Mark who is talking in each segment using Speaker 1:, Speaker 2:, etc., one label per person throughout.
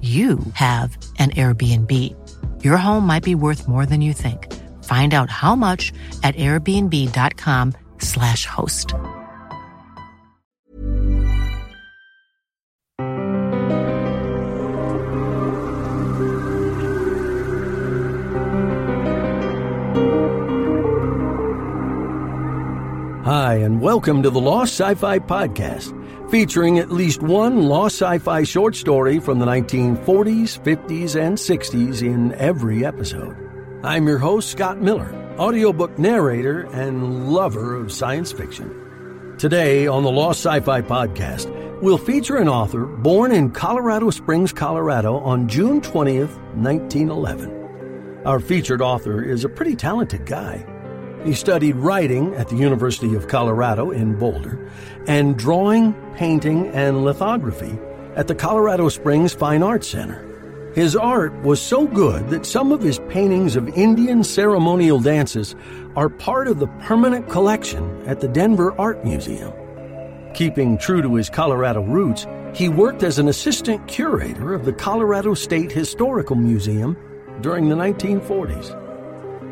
Speaker 1: you have an Airbnb. Your home might be worth more than you think. Find out how much at airbnb.com/slash host.
Speaker 2: Hi, and welcome to the Lost Sci Fi Podcast, featuring at least one lost sci fi short story from the 1940s, 50s, and 60s in every episode. I'm your host, Scott Miller, audiobook narrator and lover of science fiction. Today on the Lost Sci Fi Podcast, we'll feature an author born in Colorado Springs, Colorado on June 20th, 1911. Our featured author is a pretty talented guy. He studied writing at the University of Colorado in Boulder and drawing, painting, and lithography at the Colorado Springs Fine Arts Center. His art was so good that some of his paintings of Indian ceremonial dances are part of the permanent collection at the Denver Art Museum. Keeping true to his Colorado roots, he worked as an assistant curator of the Colorado State Historical Museum during the 1940s.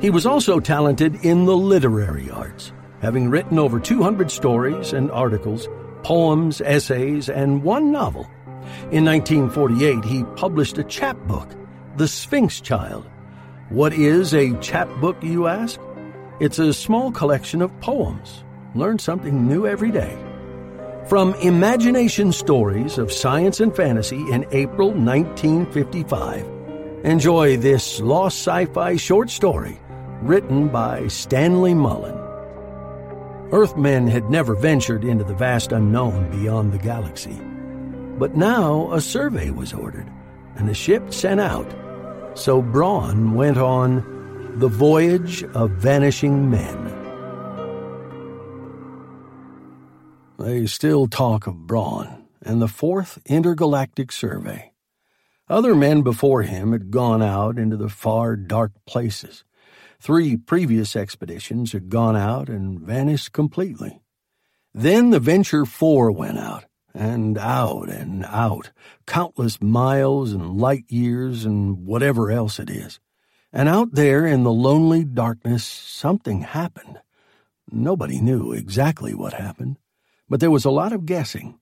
Speaker 2: He was also talented in the literary arts, having written over 200 stories and articles, poems, essays, and one novel. In 1948, he published a chapbook, The Sphinx Child. What is a chapbook, you ask? It's a small collection of poems. Learn something new every day. From Imagination Stories of Science and Fantasy in April 1955, enjoy this lost sci fi short story written by Stanley Mullen. Earthmen had never ventured into the vast unknown beyond the galaxy. But now a survey was ordered, and a ship sent out. So Braun went on the voyage of vanishing men. They still talk of Braun and the Fourth Intergalactic Survey. Other men before him had gone out into the far dark places. Three previous expeditions had gone out and vanished completely. Then the Venture 4 went out, and out and out, countless miles and light years and whatever else it is. And out there in the lonely darkness, something happened. Nobody knew exactly what happened, but there was a lot of guessing.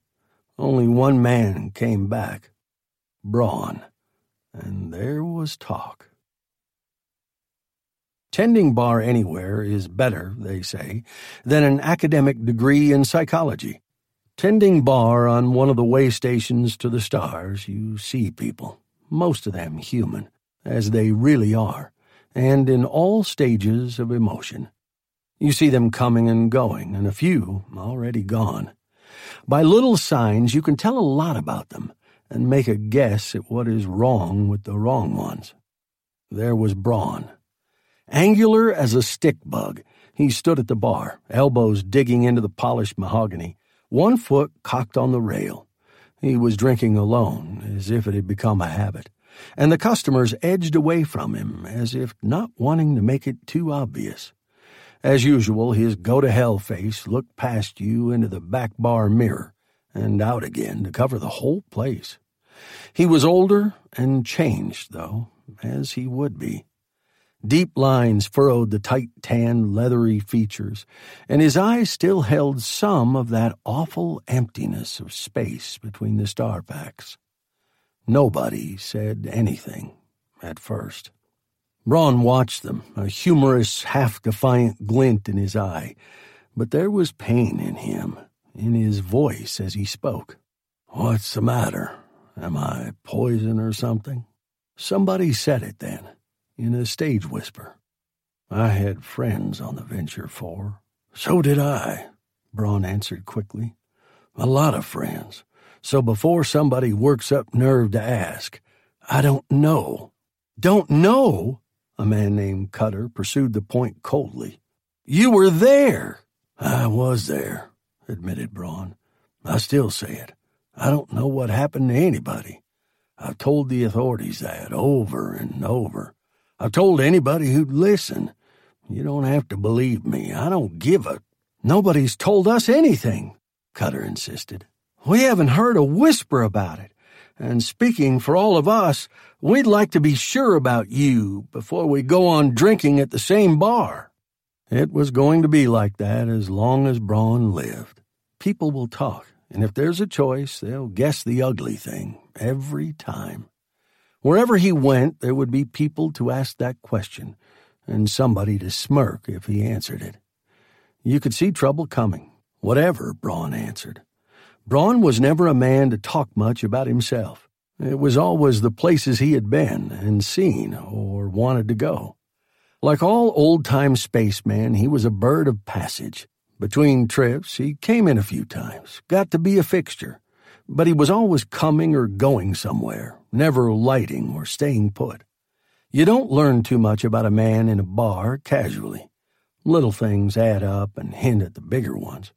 Speaker 2: Only one man came back Braun. And there was talk. Tending bar anywhere is better, they say, than an academic degree in psychology. Tending bar on one of the way stations to the stars, you see people, most of them human, as they really are, and in all stages of emotion. You see them coming and going, and a few already gone. By little signs, you can tell a lot about them and make a guess at what is wrong with the wrong ones. There was Braun. Angular as a stick bug, he stood at the bar, elbows digging into the polished mahogany, one foot cocked on the rail. He was drinking alone, as if it had become a habit, and the customers edged away from him as if not wanting to make it too obvious. As usual, his go to hell face looked past you into the back bar mirror and out again to cover the whole place. He was older and changed, though, as he would be. Deep lines furrowed the tight, tan, leathery features, and his eyes still held some of that awful emptiness of space between the star packs. Nobody said anything at first. Braun watched them, a humorous, half defiant glint in his eye, but there was pain in him, in his voice as he spoke. What's the matter? Am I poison or something? Somebody said it then, in a stage whisper. I had friends on the Venture 4. So did I, Braun answered quickly. A lot of friends. So before somebody works up nerve to ask, I don't know. Don't know? A man named Cutter pursued the point coldly. You were there. I was there, admitted Braun. I still say it. I don't know what happened to anybody. I've told the authorities that over and over. I've told anybody who'd listen. You don't have to believe me. I don't give a. Nobody's told us anything, Cutter insisted. We haven't heard a whisper about it. And speaking for all of us, we'd like to be sure about you before we go on drinking at the same bar. It was going to be like that as long as Braun lived. People will talk, and if there's a choice, they'll guess the ugly thing every time. Wherever he went, there would be people to ask that question, and somebody to smirk if he answered it. You could see trouble coming, whatever Braun answered. Braun was never a man to talk much about himself. It was always the places he had been and seen or wanted to go. Like all old time spacemen, he was a bird of passage. Between trips, he came in a few times, got to be a fixture, but he was always coming or going somewhere, never lighting or staying put. You don't learn too much about a man in a bar casually. Little things add up and hint at the bigger ones.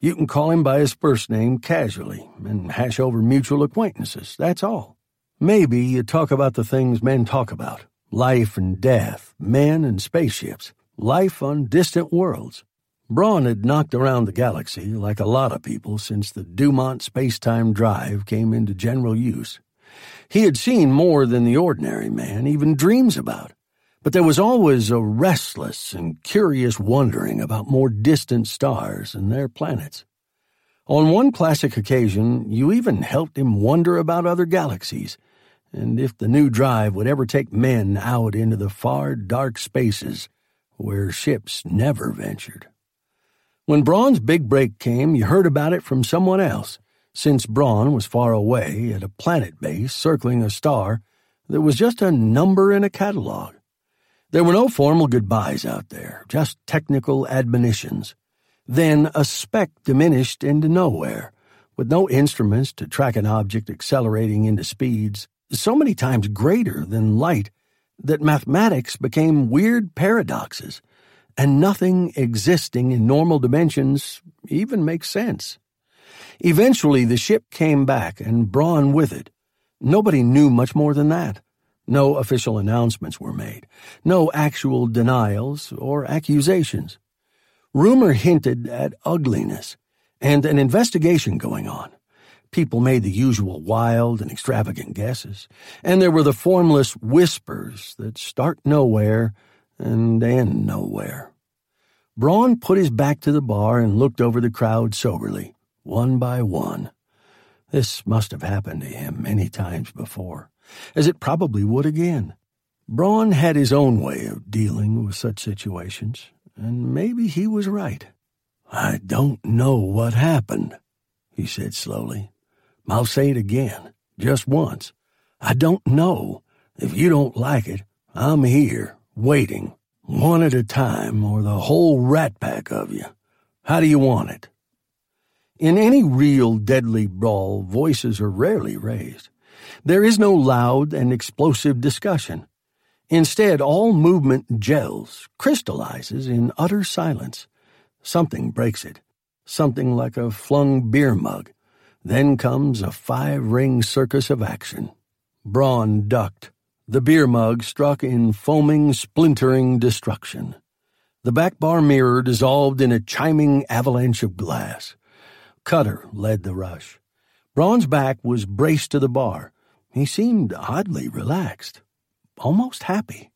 Speaker 2: You can call him by his first name casually and hash over mutual acquaintances, that's all. Maybe you talk about the things men talk about life and death, men and spaceships, life on distant worlds. Braun had knocked around the galaxy like a lot of people since the Dumont space-time drive came into general use. He had seen more than the ordinary man even dreams about but there was always a restless and curious wondering about more distant stars and their planets. On one classic occasion, you even helped him wonder about other galaxies, and if the new drive would ever take men out into the far dark spaces where ships never ventured. When Braun's big break came, you heard about it from someone else, since Braun was far away at a planet base circling a star that was just a number in a catalog. There were no formal goodbyes out there, just technical admonitions. Then a speck diminished into nowhere, with no instruments to track an object accelerating into speeds so many times greater than light that mathematics became weird paradoxes, and nothing existing in normal dimensions even makes sense. Eventually, the ship came back, and Braun with it. Nobody knew much more than that. No official announcements were made, no actual denials or accusations. Rumor hinted at ugliness and an investigation going on. People made the usual wild and extravagant guesses, and there were the formless whispers that start nowhere and end nowhere. Braun put his back to the bar and looked over the crowd soberly, one by one. This must have happened to him many times before as it probably would again. Braun had his own way of dealing with such situations, and maybe he was right. I don't know what happened, he said slowly. I'll say it again, just once. I don't know. If you don't like it, I'm here, waiting, one at a time, or the whole rat pack of you. How do you want it? In any real deadly brawl, voices are rarely raised. There is no loud and explosive discussion. Instead, all movement gels, crystallizes in utter silence. Something breaks it. Something like a flung beer mug. Then comes a five ring circus of action. Braun ducked. The beer mug struck in foaming, splintering destruction. The back bar mirror dissolved in a chiming avalanche of glass. Cutter led the rush. Braun's back was braced to the bar. He seemed oddly relaxed, almost happy.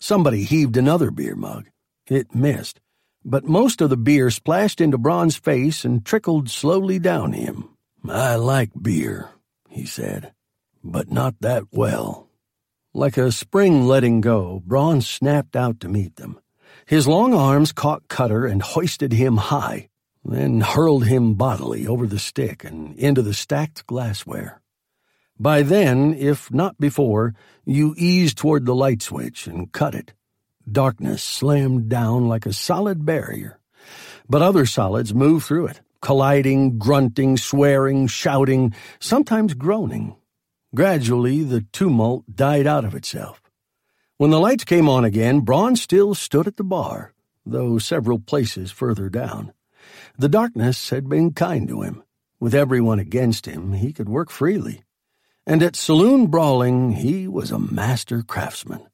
Speaker 2: Somebody heaved another beer mug. It missed, but most of the beer splashed into Braun's face and trickled slowly down him. I like beer, he said, but not that well. Like a spring letting go, Braun snapped out to meet them. His long arms caught Cutter and hoisted him high, then hurled him bodily over the stick and into the stacked glassware. By then, if not before, you eased toward the light switch and cut it. Darkness slammed down like a solid barrier. But other solids moved through it, colliding, grunting, swearing, shouting, sometimes groaning. Gradually, the tumult died out of itself. When the lights came on again, Braun still stood at the bar, though several places further down. The darkness had been kind to him. With everyone against him, he could work freely. And at saloon brawling, he was a master craftsman.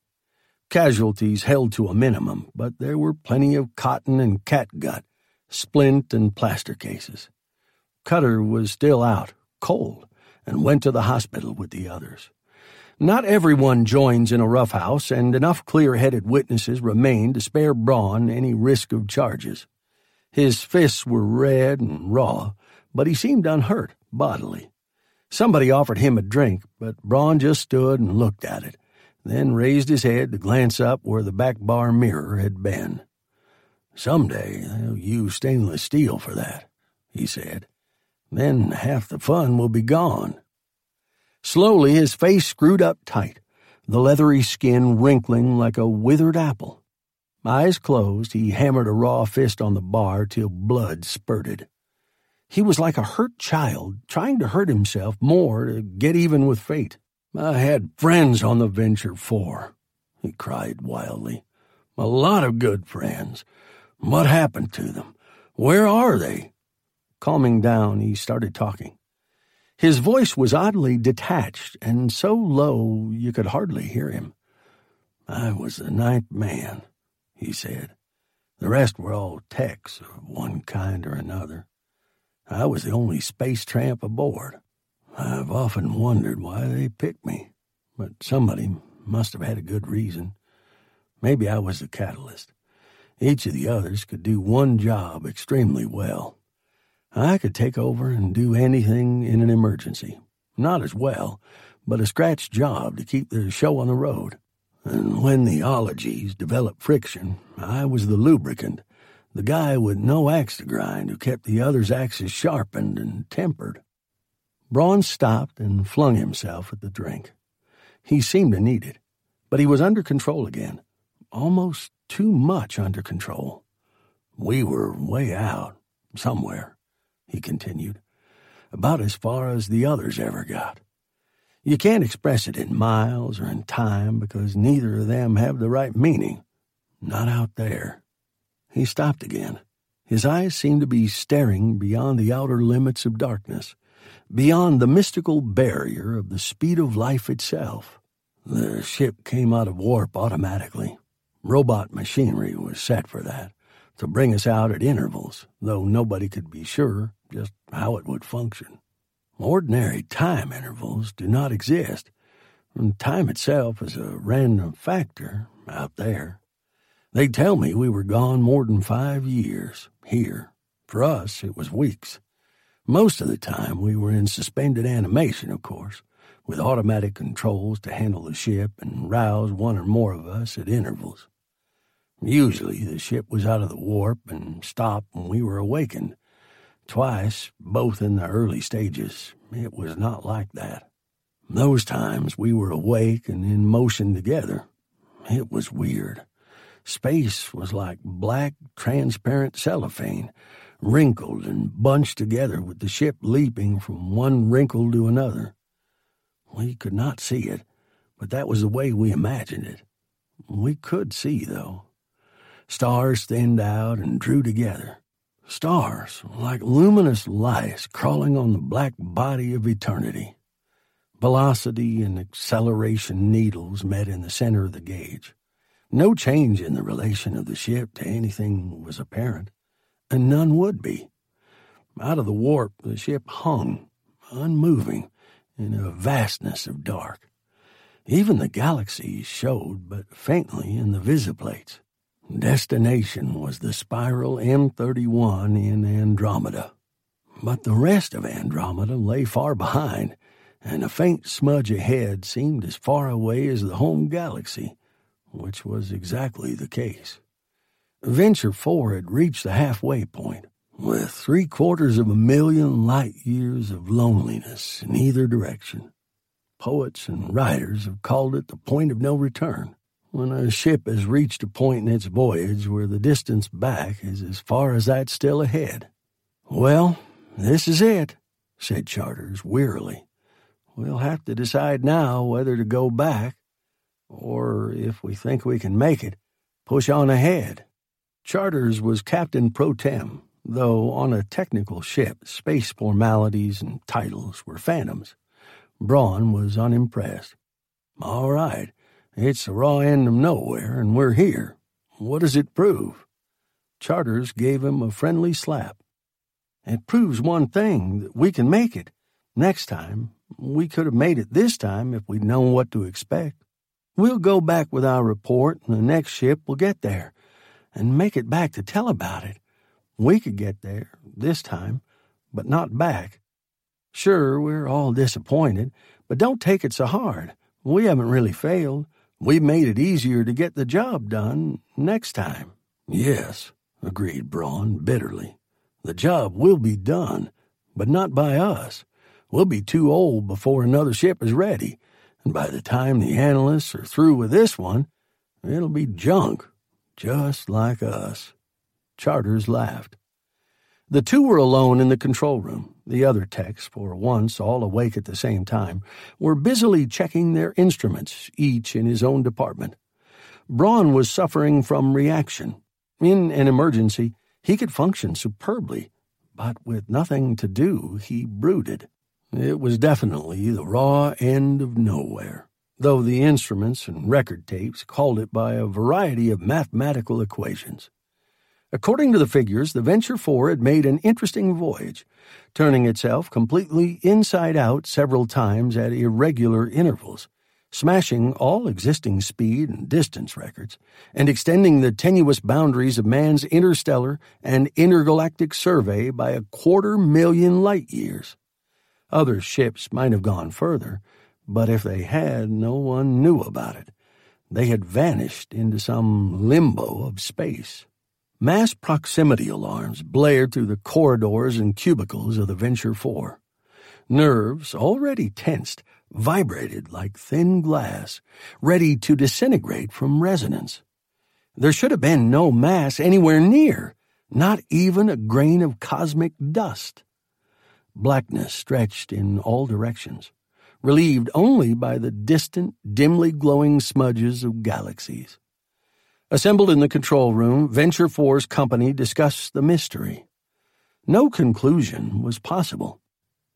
Speaker 2: Casualties held to a minimum, but there were plenty of cotton and catgut, splint and plaster cases. Cutter was still out, cold, and went to the hospital with the others. Not everyone joins in a roughhouse, and enough clear headed witnesses remained to spare Braun any risk of charges. His fists were red and raw, but he seemed unhurt bodily. Somebody offered him a drink, but Braun just stood and looked at it, then raised his head to glance up where the back bar mirror had been. Someday they'll use stainless steel for that, he said. Then half the fun will be gone. Slowly, his face screwed up tight, the leathery skin wrinkling like a withered apple. Eyes closed, he hammered a raw fist on the bar till blood spurted. He was like a hurt child trying to hurt himself more to get even with fate. I had friends on the Venture Four, he cried wildly. A lot of good friends. What happened to them? Where are they? Calming down, he started talking. His voice was oddly detached and so low you could hardly hear him. I was the ninth man, he said. The rest were all techs of one kind or another. I was the only space tramp aboard. I've often wondered why they picked me, but somebody must have had a good reason. Maybe I was the catalyst. Each of the others could do one job extremely well. I could take over and do anything in an emergency. Not as well, but a scratch job to keep the show on the road. And when the ologies developed friction, I was the lubricant, the guy with no axe to grind who kept the other's axes sharpened and tempered. Braun stopped and flung himself at the drink. He seemed to need it, but he was under control again, almost too much under control. We were way out, somewhere he continued, about as far as the others ever got. You can't express it in miles or in time because neither of them have the right meaning. Not out there. He stopped again. His eyes seemed to be staring beyond the outer limits of darkness, beyond the mystical barrier of the speed of life itself. The ship came out of warp automatically. Robot machinery was set for that, to bring us out at intervals, though nobody could be sure just how it would function. Ordinary time intervals do not exist, and time itself is a random factor out there. They tell me we were gone more than five years here. For us, it was weeks. Most of the time, we were in suspended animation, of course, with automatic controls to handle the ship and rouse one or more of us at intervals. Usually, the ship was out of the warp and stopped when we were awakened, Twice, both in the early stages, it was not like that. Those times we were awake and in motion together. It was weird. Space was like black, transparent cellophane, wrinkled and bunched together with the ship leaping from one wrinkle to another. We could not see it, but that was the way we imagined it. We could see, though. Stars thinned out and drew together Stars, like luminous lights crawling on the black body of eternity. Velocity and acceleration needles met in the center of the gauge. No change in the relation of the ship to anything was apparent, and none would be. Out of the warp, the ship hung, unmoving, in a vastness of dark. Even the galaxies showed but faintly in the visiplates. Destination was the spiral M31 in Andromeda. But the rest of Andromeda lay far behind, and a faint smudge ahead seemed as far away as the home galaxy, which was exactly the case. Venture 4 had reached the halfway point, with three quarters of a million light years of loneliness in either direction. Poets and writers have called it the point of no return when a ship has reached a point in its voyage where the distance back is as far as that still ahead. Well, this is it, said Charters wearily. We'll have to decide now whether to go back, or if we think we can make it, push on ahead. Charters was captain pro tem, though on a technical ship, space formalities and titles were phantoms. Braun was unimpressed. All right, it's the raw end of nowhere, and we're here. What does it prove? Charters gave him a friendly slap. It proves one thing that we can make it. Next time, we could have made it this time if we'd known what to expect. We'll go back with our report, and the next ship will get there, and make it back to tell about it. We could get there, this time, but not back. Sure, we're all disappointed, but don't take it so hard. We haven't really failed. We made it easier to get the job done next time. Yes, agreed Braun bitterly. The job will be done, but not by us. We'll be too old before another ship is ready, and by the time the analysts are through with this one, it'll be junk, just like us. Charters laughed. The two were alone in the control room. The other techs, for once all awake at the same time, were busily checking their instruments, each in his own department. Braun was suffering from reaction. In an emergency, he could function superbly, but with nothing to do, he brooded. It was definitely the raw end of nowhere, though the instruments and record tapes called it by a variety of mathematical equations. According to the figures, the Venture 4 had made an interesting voyage, turning itself completely inside out several times at irregular intervals, smashing all existing speed and distance records, and extending the tenuous boundaries of man's interstellar and intergalactic survey by a quarter million light years. Other ships might have gone further, but if they had, no one knew about it. They had vanished into some limbo of space. Mass proximity alarms blared through the corridors and cubicles of the Venture 4. Nerves, already tensed, vibrated like thin glass, ready to disintegrate from resonance. There should have been no mass anywhere near, not even a grain of cosmic dust. Blackness stretched in all directions, relieved only by the distant, dimly glowing smudges of galaxies. Assembled in the control room, Venture 4's company discussed the mystery. No conclusion was possible.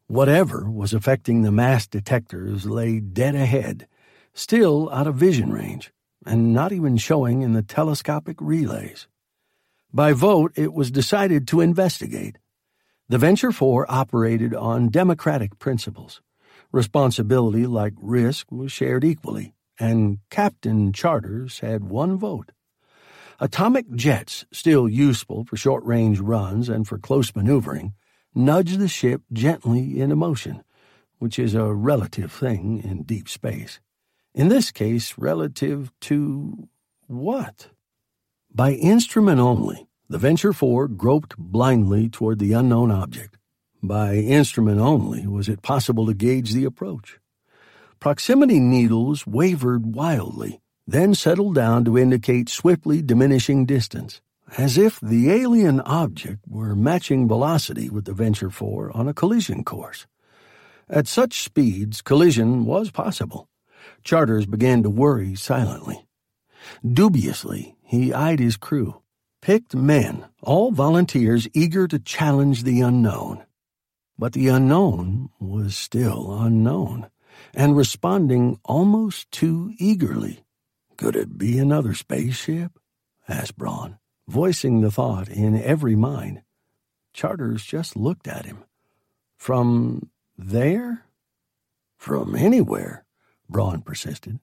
Speaker 2: Whatever was affecting the mass detectors lay dead ahead, still out of vision range, and not even showing in the telescopic relays. By vote, it was decided to investigate. The Venture 4 operated on democratic principles. Responsibility, like risk, was shared equally, and Captain Charters had one vote. Atomic jets, still useful for short range runs and for close maneuvering, nudge the ship gently into motion, which is a relative thing in deep space. In this case, relative to what? By instrument only, the Venture 4 groped blindly toward the unknown object. By instrument only was it possible to gauge the approach. Proximity needles wavered wildly, then settled down to indicate swiftly diminishing distance, as if the alien object were matching velocity with the Venture 4 on a collision course. At such speeds, collision was possible. Charters began to worry silently. Dubiously, he eyed his crew. Picked men, all volunteers eager to challenge the unknown. But the unknown was still unknown, and responding almost too eagerly. Could it be another spaceship? asked Braun, voicing the thought in every mind. Charters just looked at him. From there? From anywhere, Braun persisted.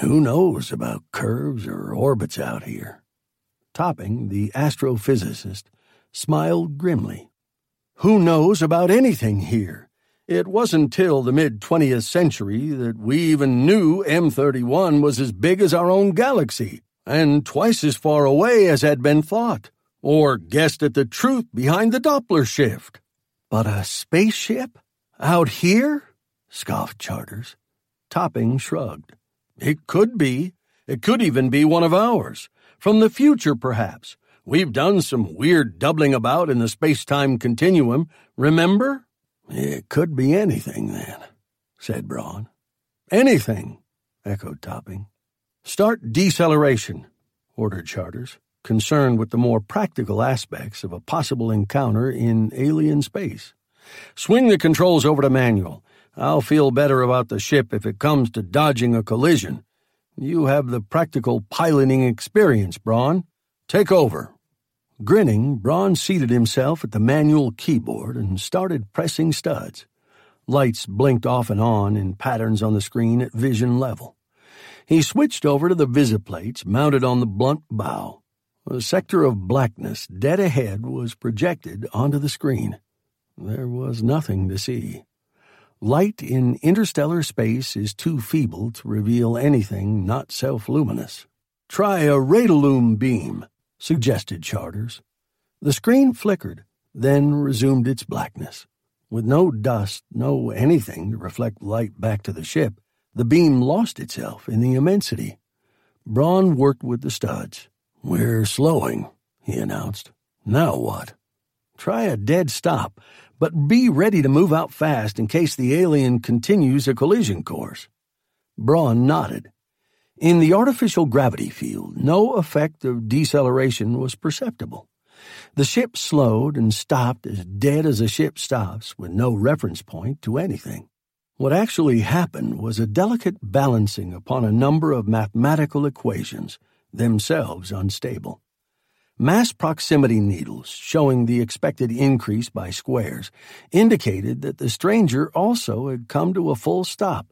Speaker 2: Who knows about curves or orbits out here? Topping, the astrophysicist, smiled grimly. Who knows about anything here? It wasn't till the mid 20th century that we even knew M31 was as big as our own galaxy, and twice as far away as had been thought, or guessed at the truth behind the Doppler shift. But a spaceship? Out here? scoffed Charters. Topping shrugged. It could be. It could even be one of ours. From the future, perhaps. We've done some weird doubling about in the space time continuum, remember? It could be anything, then, said Braun. Anything, echoed Topping. Start deceleration, ordered Charters, concerned with the more practical aspects of a possible encounter in alien space. Swing the controls over to manual. I'll feel better about the ship if it comes to dodging a collision. You have the practical piloting experience, Braun. Take over. Grinning, Braun seated himself at the manual keyboard and started pressing studs. Lights blinked off and on in patterns on the screen at vision level. He switched over to the visiplates mounted on the blunt bow. A sector of blackness dead ahead was projected onto the screen. There was nothing to see. Light in interstellar space is too feeble to reveal anything not self luminous. Try a radiolume beam suggested Charters. The screen flickered, then resumed its blackness. With no dust, no anything to reflect light back to the ship, the beam lost itself in the immensity. Braun worked with the studs. We're slowing, he announced. Now what? Try a dead stop, but be ready to move out fast in case the alien continues a collision course. Braun nodded. In the artificial gravity field, no effect of deceleration was perceptible. The ship slowed and stopped as dead as a ship stops with no reference point to anything. What actually happened was a delicate balancing upon a number of mathematical equations, themselves unstable. Mass proximity needles, showing the expected increase by squares, indicated that the stranger also had come to a full stop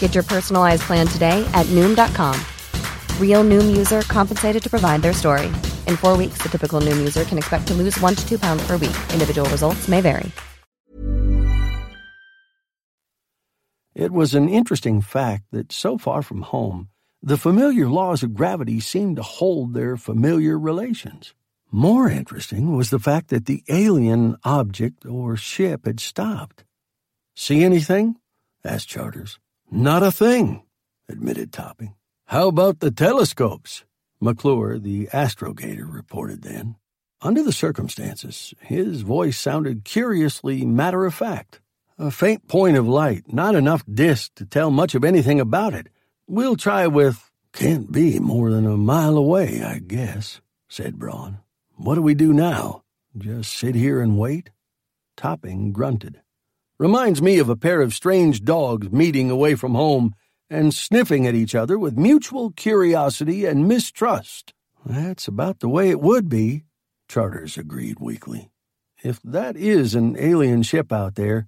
Speaker 3: Get your personalized plan today at Noom.com. Real Noom user compensated to provide their story. In four weeks, the typical Noom user can expect to lose one to two pounds per week. Individual results may vary.
Speaker 2: It was an interesting fact that so far from home, the familiar laws of gravity seemed to hold their familiar relations. More interesting was the fact that the alien object or ship had stopped. See anything? asked Charters. Not a thing, admitted Topping. How about the telescopes? McClure, the astrogator, reported then. Under the circumstances, his voice sounded curiously matter of fact. A faint point of light, not enough disk to tell much of anything about it. We'll try with. Can't be more than a mile away, I guess, said Braun. What do we do now? Just sit here and wait? Topping grunted. Reminds me of a pair of strange dogs meeting away from home and sniffing at each other with mutual curiosity and mistrust. That's about the way it would be, Charters agreed weakly. If that is an alien ship out there,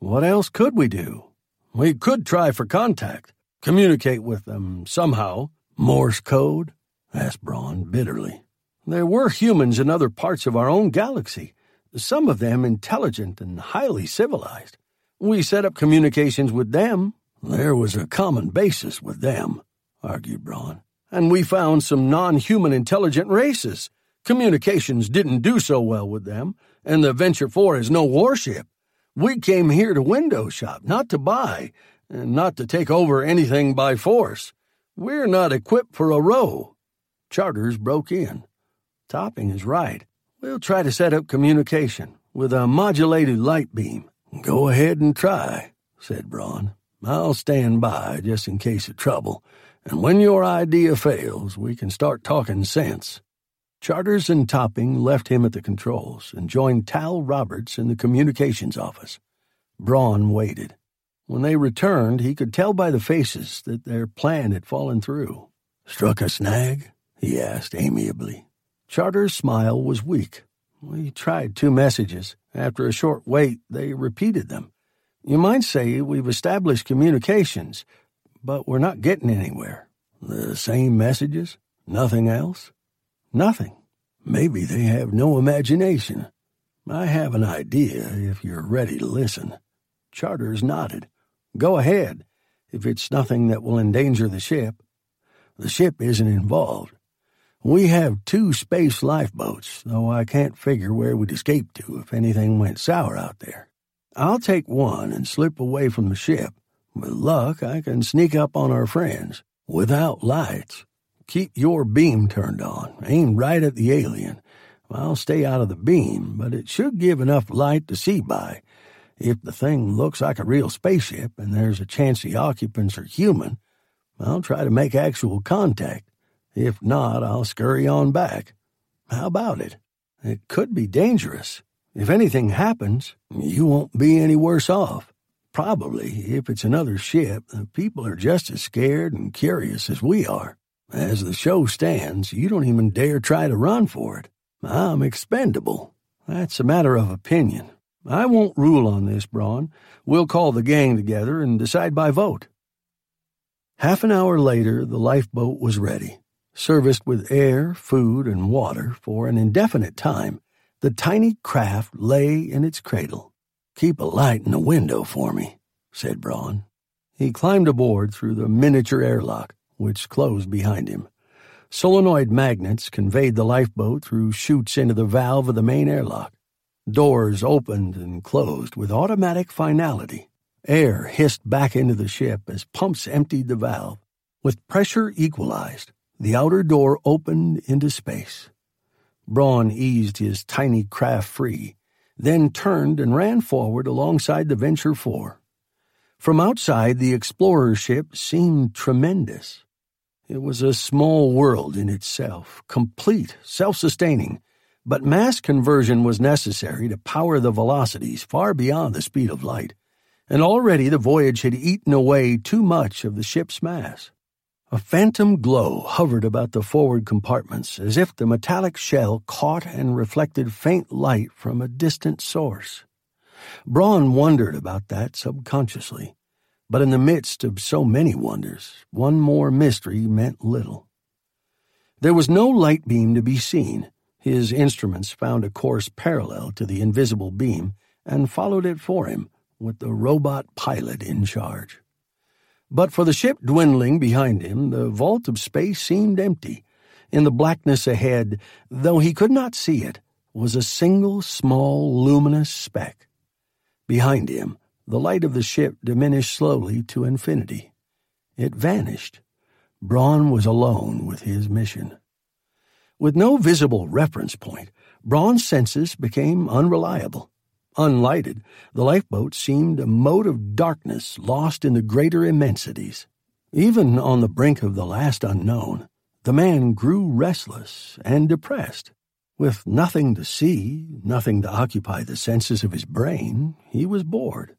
Speaker 2: What else could we do? We could try for contact, communicate with them somehow. Morse code? asked Braun bitterly. There were humans in other parts of our own galaxy, some of them intelligent and highly civilized. We set up communications with them. There was a common basis with them, argued Braun. And we found some non human intelligent races. Communications didn't do so well with them, and the Venture 4 is no warship. We came here to window shop, not to buy, and not to take over anything by force. We're not equipped for a row. Charters broke in. Topping is right. We'll try to set up communication with a modulated light beam. Go ahead and try, said Braun. I'll stand by just in case of trouble, and when your idea fails, we can start talking sense. Charters and Topping left him at the controls and joined Tal Roberts in the communications office. Braun waited. When they returned, he could tell by the faces that their plan had fallen through. Struck a snag? he asked amiably. Charter's smile was weak. We tried two messages. After a short wait, they repeated them. You might say we've established communications, but we're not getting anywhere. The same messages? Nothing else? Nothing. Maybe they have no imagination. I have an idea if you're ready to listen. Charters nodded. Go ahead, if it's nothing that will endanger the ship. The ship isn't involved. We have two space lifeboats, though I can't figure where we'd escape to if anything went sour out there. I'll take one and slip away from the ship. With luck, I can sneak up on our friends without lights. Keep your beam turned on. Aim right at the alien. I'll stay out of the beam, but it should give enough light to see by. If the thing looks like a real spaceship and there's a chance the occupants are human, I'll try to make actual contact. If not, I'll scurry on back. How about it? It could be dangerous. If anything happens, you won't be any worse off. Probably, if it's another ship, the people are just as scared and curious as we are. As the show stands, you don't even dare try to run for it. I'm expendable. That's a matter of opinion. I won't rule on this, Braun. We'll call the gang together and decide by vote. Half an hour later, the lifeboat was ready. Serviced with air, food, and water for an indefinite time, the tiny craft lay in its cradle. Keep a light in the window for me, said Braun. He climbed aboard through the miniature airlock which closed behind him. Solenoid magnets conveyed the lifeboat through chutes into the valve of the main airlock. Doors opened and closed with automatic finality. Air hissed back into the ship as pumps emptied the valve. With pressure equalized, the outer door opened into space. Braun eased his tiny craft free, then turned and ran forward alongside the Venture 4. From outside, the explorer ship seemed tremendous. It was a small world in itself, complete, self sustaining, but mass conversion was necessary to power the velocities far beyond the speed of light, and already the voyage had eaten away too much of the ship's mass. A phantom glow hovered about the forward compartments as if the metallic shell caught and reflected faint light from a distant source. Braun wondered about that subconsciously. But in the midst of so many wonders, one more mystery meant little. There was no light beam to be seen. His instruments found a course parallel to the invisible beam and followed it for him, with the robot pilot in charge. But for the ship dwindling behind him, the vault of space seemed empty. In the blackness ahead, though he could not see it, was a single small luminous speck. Behind him, the light of the ship diminished slowly to infinity. It vanished. Braun was alone with his mission. With no visible reference point, Braun's senses became unreliable. Unlighted, the lifeboat seemed a mote of darkness lost in the greater immensities. Even on the brink of the last unknown, the man grew restless and depressed. With nothing to see, nothing to occupy the senses of his brain, he was bored.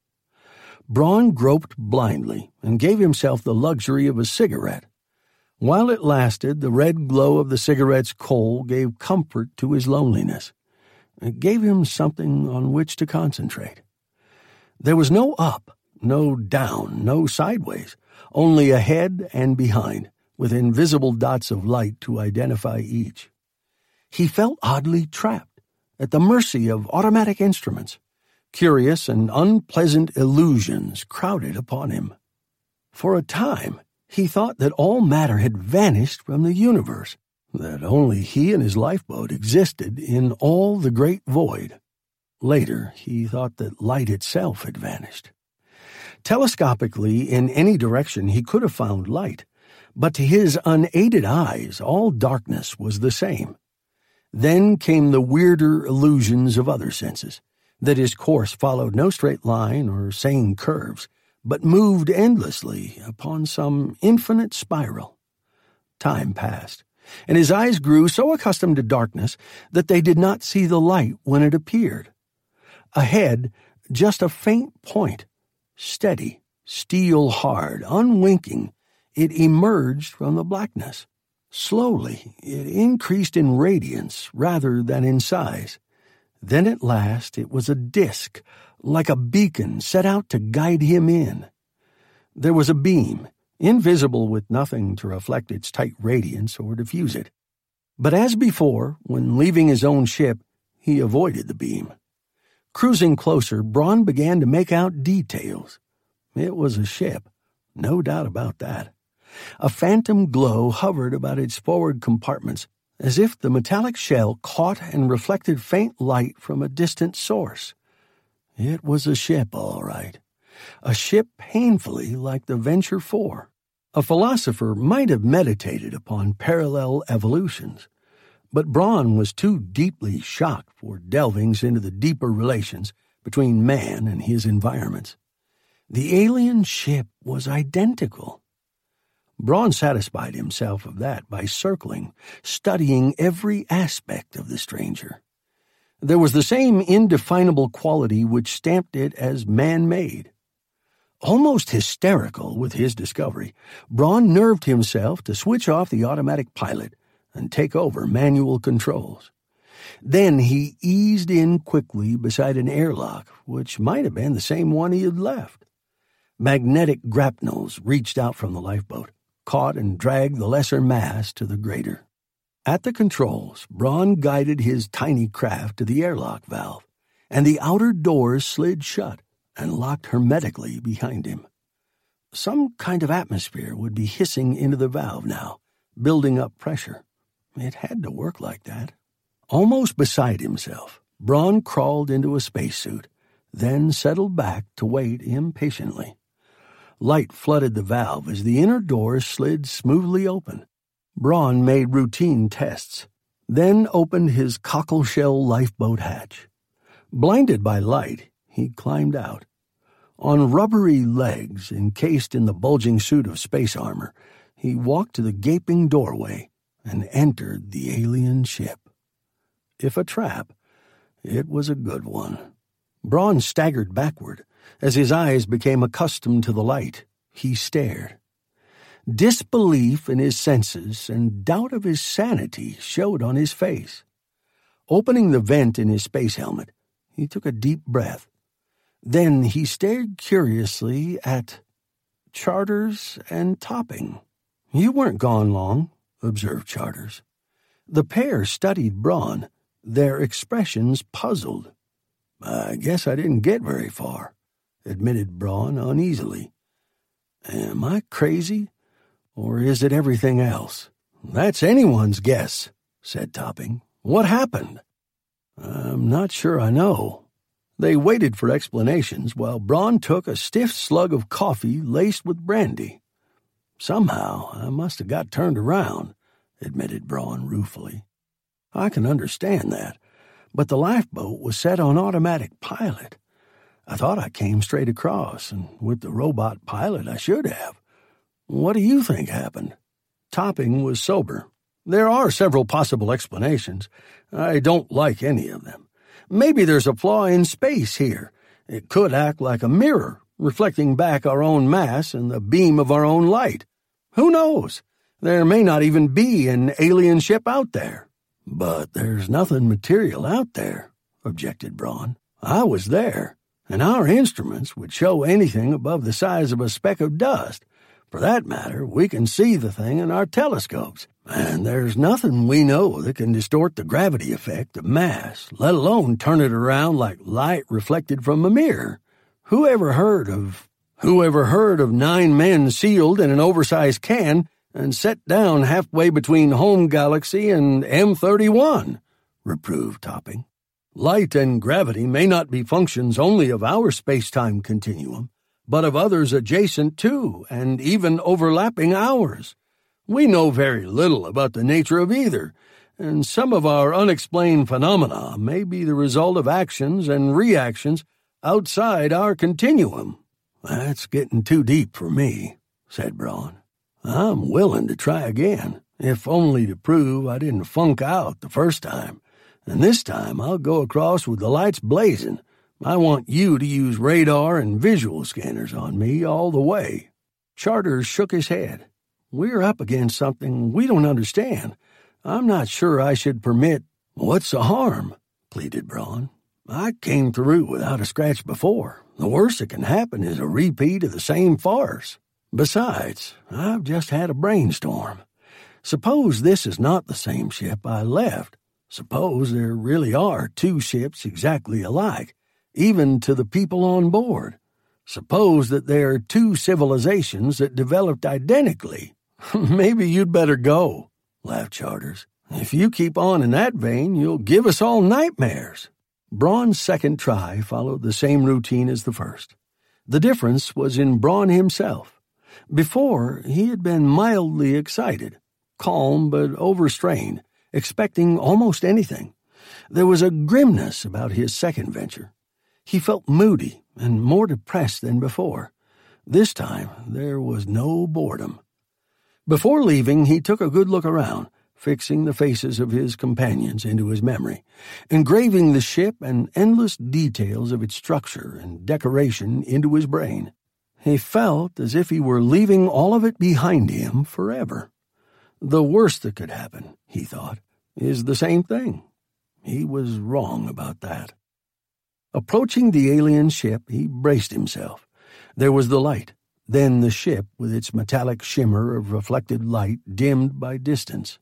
Speaker 2: Braun groped blindly and gave himself the luxury of a cigarette. While it lasted, the red glow of the cigarette's coal gave comfort to his loneliness. It gave him something on which to concentrate. There was no up, no down, no sideways, only ahead and behind, with invisible dots of light to identify each. He felt oddly trapped, at the mercy of automatic instruments. Curious and unpleasant illusions crowded upon him. For a time, he thought that all matter had vanished from the universe, that only he and his lifeboat existed in all the great void. Later, he thought that light itself had vanished. Telescopically, in any direction, he could have found light, but to his unaided eyes, all darkness was the same. Then came the weirder illusions of other senses, that his course followed no straight line or sane curves, but moved endlessly upon some infinite spiral. Time passed, and his eyes grew so accustomed to darkness that they did not see the light when it appeared. Ahead, just a faint point, steady, steel hard, unwinking, it emerged from the blackness. Slowly, it increased in radiance rather than in size. Then at last it was a disk, like a beacon set out to guide him in. There was a beam, invisible with nothing to reflect its tight radiance or diffuse it. But as before, when leaving his own ship, he avoided the beam. Cruising closer, Braun began to make out details. It was a ship, no doubt about that. A phantom glow hovered about its forward compartments, as if the metallic shell caught and reflected faint light from a distant source. It was a ship, all right. A ship painfully like the Venture 4. A philosopher might have meditated upon parallel evolutions, but Braun was too deeply shocked for delvings into the deeper relations between man and his environments. The alien ship was identical. Braun satisfied himself of that by circling, studying every aspect of the stranger. There was the same indefinable quality which stamped it as man made. Almost hysterical with his discovery, Braun nerved himself to switch off the automatic pilot and take over manual controls. Then he eased in quickly beside an airlock, which might have been the same one he had left. Magnetic grapnels reached out from the lifeboat, caught and dragged the lesser mass to the greater. At the controls, Braun guided his tiny craft to the airlock valve, and the outer doors slid shut and locked hermetically behind him. Some kind of atmosphere would be hissing into the valve now, building up pressure. It had to work like that. Almost beside himself, Braun crawled into a spacesuit, then settled back to wait impatiently. Light flooded the valve as the inner doors slid smoothly open. Braun made routine tests, then opened his cockleshell lifeboat hatch. Blinded by light, he climbed out. On rubbery legs, encased in the bulging suit of space armor, he walked to the gaping doorway and entered the alien ship. If a trap, it was a good one. Braun staggered backward. As his eyes became accustomed to the light, he stared. Disbelief in his senses and doubt of his sanity showed on his face. Opening the vent in his space helmet, he took a deep breath. Then he stared curiously at Charters and Topping. You weren't gone long, observed Charters. The pair studied Braun, their expressions puzzled. I guess I didn't get very far, admitted Braun uneasily. Am I crazy? Or is it everything else? That's anyone's guess, said Topping. What happened? I'm not sure I know. They waited for explanations while Braun took a stiff slug of coffee laced with brandy. Somehow I must have got turned around, admitted Braun ruefully. I can understand that, but the lifeboat was set on automatic pilot. I thought I came straight across, and with the robot pilot I should have. What do you think happened? Topping was sober. There are several possible explanations. I don't like any of them. Maybe there's a flaw in space here. It could act like a mirror, reflecting back our own mass and the beam of our own light. Who knows? There may not even be an alien ship out there. But there's nothing material out there, objected Braun. I was there. and our instruments would show anything above the size of a speck of dust. For that matter, we can see the thing in our telescopes, and there's nothing we know that can distort the gravity effect of mass, let alone turn it around like light reflected from a mirror. Who ever heard of who ever heard of nine men sealed in an oversized can and set down halfway between home galaxy and M31? reproved Topping. Light and gravity may not be functions only of our space-time continuum, but of others adjacent to and even overlapping ours. We know very little about the nature of either, and some of our unexplained phenomena may be the result of actions and reactions outside our continuum. That's getting too deep for me, said Braun. I'm willing to try again, if only to prove I didn't funk out the first time. And this time I'll go across with the lights blazing. I want you to use radar and visual scanners on me all the way. Charters shook his head. We're up against something we don't understand. I'm not sure I should permit. What's the harm? pleaded Braun. I came through without a scratch before. The worst that can happen is a repeat of the same farce. Besides, I've just had a brainstorm. Suppose this is not the same ship I left. Suppose there really are two ships exactly alike, even to the people on board. Suppose that there are two civilizations that developed identically. Maybe you'd better go, laughed Charters. If you keep on in that vein, you'll give us all nightmares. Braun's second try followed the same routine as the first. The difference was in Braun himself. Before, he had been mildly excited, calm but overstrained, expecting almost anything. There was a grimness about his second venture. He felt moody and more depressed than before. This time, there was no boredom. Before leaving, he took a good look around, fixing the faces of his companions into his memory, engraving the ship and endless details of its structure and decoration into his brain. He felt as if he were leaving all of it behind him forever. The worst that could happen, he thought, is the same thing. He was wrong about that. Approaching the alien ship, he braced himself. There was the light, then the ship with its metallic shimmer of reflected light dimmed by distance.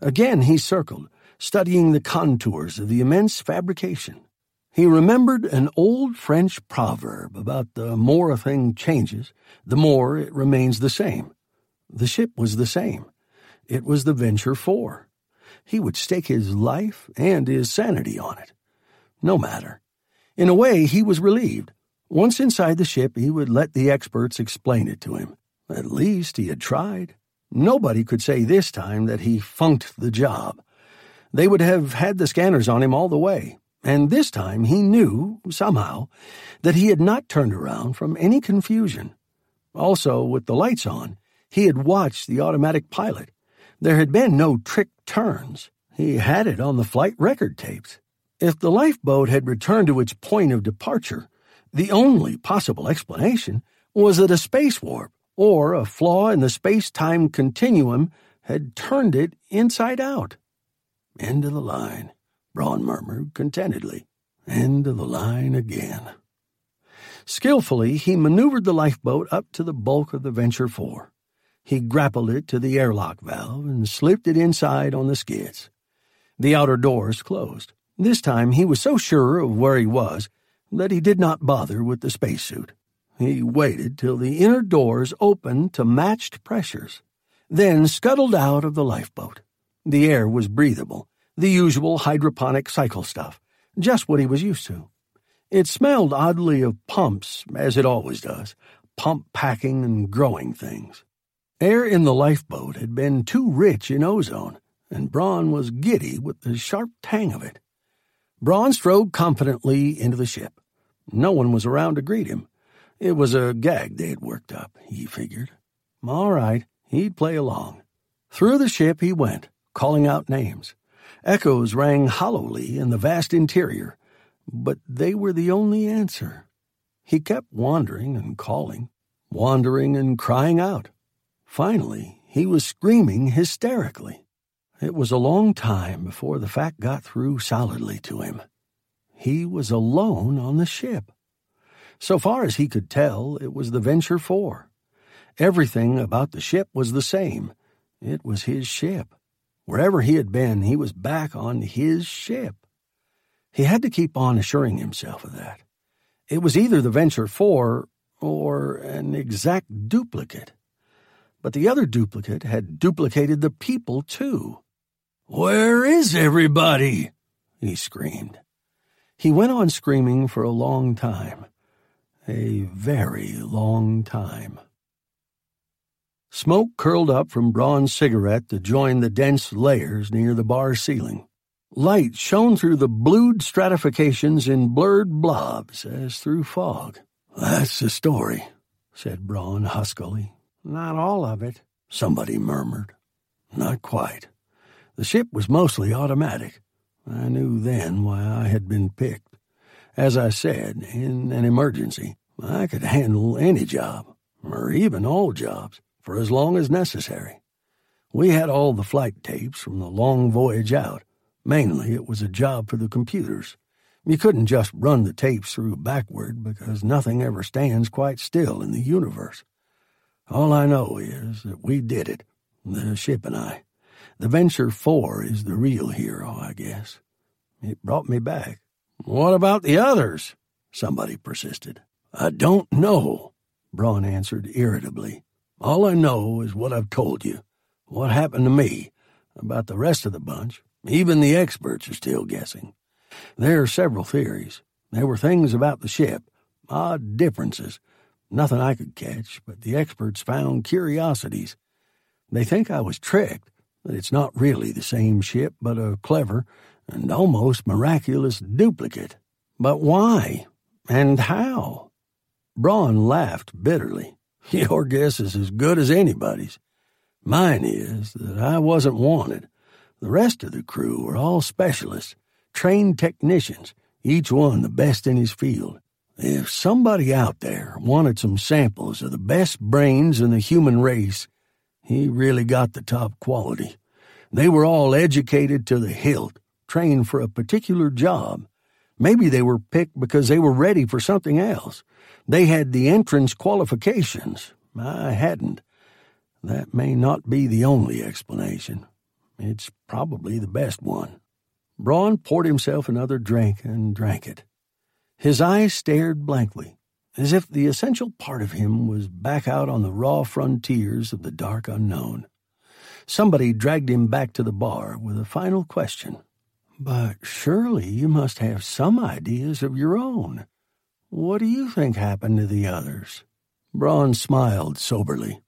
Speaker 2: Again he circled, studying the contours of the immense fabrication. He remembered an old French proverb about the more a thing changes, the more it remains the same. The ship was the same. It was the Venture 4. He would stake his life and his sanity on it. No matter. In a way, he was relieved. Once inside the ship, he would let the experts explain it to him. At least he had tried. Nobody could say this time that he funked the job. They would have had the scanners on him all the way, and this time he knew, somehow, that he had not turned around from any confusion. Also, with the lights on, he had watched the automatic pilot. There had been no trick turns. He had it on the flight record tapes. If the lifeboat had returned to its point of departure, the only possible explanation was that a space warp or a flaw in the space time continuum had turned it inside out. End of the line, Braun murmured contentedly. End of the line again. Skillfully, he maneuvered the lifeboat up to the bulk of the Venture 4. He grappled it to the airlock valve and slipped it inside on the skids. The outer doors closed. This time he was so sure of where he was that he did not bother with the spacesuit. He waited till the inner doors opened to matched pressures, then scuttled out of the lifeboat. The air was breathable, the usual hydroponic cycle stuff, just what he was used to. It smelled oddly of pumps, as it always does, pump packing and growing things. Air in the lifeboat had been too rich in ozone, and Braun was giddy with the sharp tang of it. Braun strode confidently into the ship. No one was around to greet him. It was a gag they had worked up, he figured. All right, he'd play along. Through the ship he went, calling out names. Echoes rang hollowly in the vast interior, but they were the only answer. He kept wandering and calling, wandering and crying out. Finally, he was screaming hysterically. It was a long time before the fact got through solidly to him. He was alone on the ship. So far as he could tell, it was the Venture 4. Everything about the ship was the same. It was his ship. Wherever he had been, he was back on his ship. He had to keep on assuring himself of that. It was either the Venture 4 or an exact duplicate. But the other duplicate had duplicated the people, too. Where is everybody? he screamed. He went on screaming for a long time. A very long time. Smoke curled up from Braun's cigarette to join the dense layers near the bar ceiling. Light shone through the blued stratifications in blurred blobs as through fog. That's the story, said Braun huskily. Not all of it, somebody murmured. Not quite. The ship was mostly automatic. I knew then why I had been picked. As I said, in an emergency, I could handle any job, or even all jobs for as long as necessary. We had all the flight tapes from the long voyage out. Mainly, it was a job for the computers. You couldn't just run the tapes through backward because nothing ever stands quite still in the universe. All I know is that we did it, the ship and I. The Venture 4 is the real hero, I guess. It brought me back. What about the others? Somebody persisted. I don't know, Braun answered irritably. All I know is what I've told you. What happened to me. About the rest of the bunch, even the experts are still guessing. There are several theories. There were things about the ship, odd differences. Nothing I could catch, but the experts found curiosities. They think I was tricked, it's not really the same ship, but a clever and almost miraculous duplicate. But why? And how? Braun laughed bitterly. Your guess is as good as anybody's. Mine is that I wasn't wanted. The rest of the crew were all specialists, trained technicians, each one the best in his field. If somebody out there wanted some samples of the best brains in the human race, he really got the top quality. They were all educated to the hilt, trained for a particular job. Maybe they were picked because they were ready for something else. They had the entrance qualifications. I hadn't. That may not be the only explanation. It's probably the best one. Braun poured himself another drink and drank it. His eyes stared blankly, as if the essential part of him was back out on the raw frontiers of the dark unknown. Somebody dragged him back to the bar with a final question. But surely you must have some ideas of your own. What do you think happened to the others? Braun smiled soberly.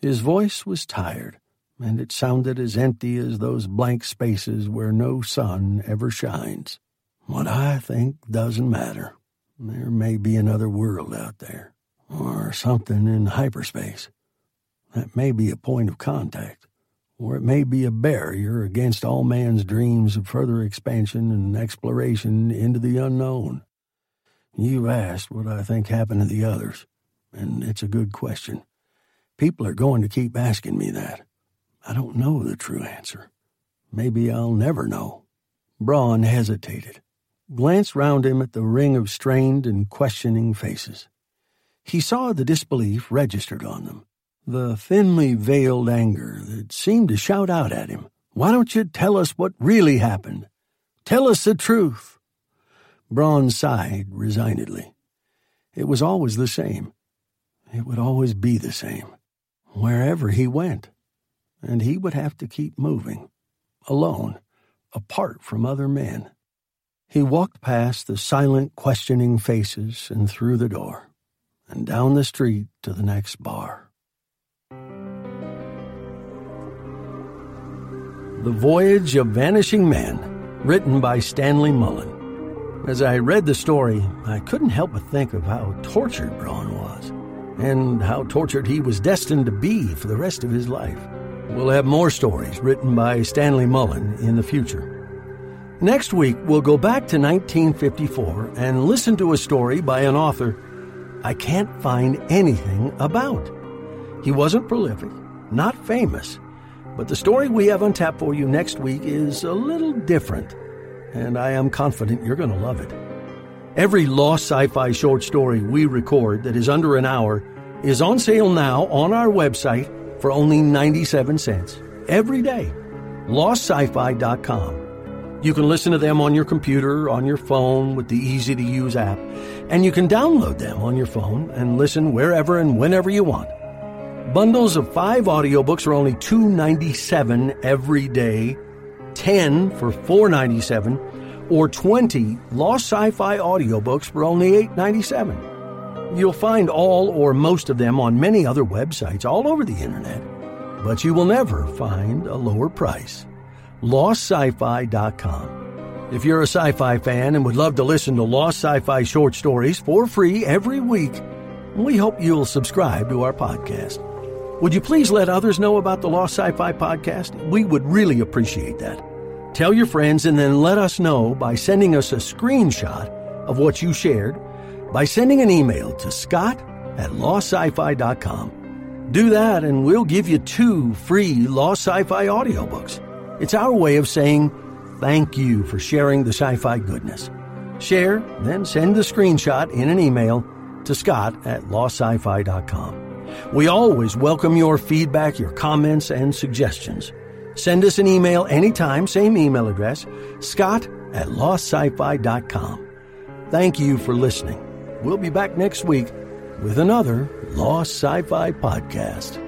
Speaker 2: His voice was tired, and it sounded as empty as those blank spaces where no sun ever shines. What I think doesn't matter. There may be another world out there, or something in hyperspace. That may be a point of contact, or it may be a barrier against all man's dreams of further expansion and exploration into the unknown. You've asked what I think happened to the others, and it's a good question. People are going to keep asking me that. I don't know the true answer. Maybe I'll never know. Braun hesitated, glanced round him at the ring of strained and questioning faces. He saw the disbelief registered on them, the thinly veiled anger that seemed to shout out at him, Why don't you tell us what really happened? Tell us the truth. Braun sighed resignedly. It was always the same. It would always be the same, wherever he went. And he would have to keep moving, alone, apart from other men. He walked past the silent, questioning faces and through the door, and down the street to the next bar. The Voyage of Vanishing Men, written by Stanley Mullen. As I read the story, I couldn't help but think of how tortured Braun was, and how tortured he was destined to be for the rest of his life. We'll have more stories written by Stanley Mullen in the future. Next week, we'll go back to 1954 and listen to a story by an author I can't find anything about. He wasn't prolific, not famous, but the story we have on tap for you next week is a little different and I am confident you're going to love it. Every Lost Sci Fi short story we record that is under an hour is on sale now on our website for only 97 cents every day. LostSciFi.com. You can listen to them on your computer, on your phone with the easy to use app, and you can download them on your phone and listen wherever and whenever you want. Bundles of five audiobooks are only $2.97 every day, 10 for $4.97, or 20 Lost Sci-Fi audiobooks for only $8.97. You'll find all or most of them on many other websites all over the internet, but you will never find a lower price. LostSciFi.com. If you're a sci fi fan and would love to listen to Lost Sci Fi short stories for free every week, we hope you'll subscribe to our podcast. Would you please let others know about the Lost Sci Fi podcast? We would really appreciate that. Tell your friends and then let us know by sending us a screenshot of what you shared by sending an email to scott at lostscifi.com. Do that and we'll give you two free Lost Sci-Fi audiobooks. It's our way of saying thank you for sharing the sci-fi goodness. Share, then send the screenshot in an email to scott at lostscifi.com. We always welcome your feedback, your comments, and suggestions. Send us an email anytime, same email address, scott at lostscifi.com. Thank you for listening. We'll be back next week with another Lost Sci Fi podcast.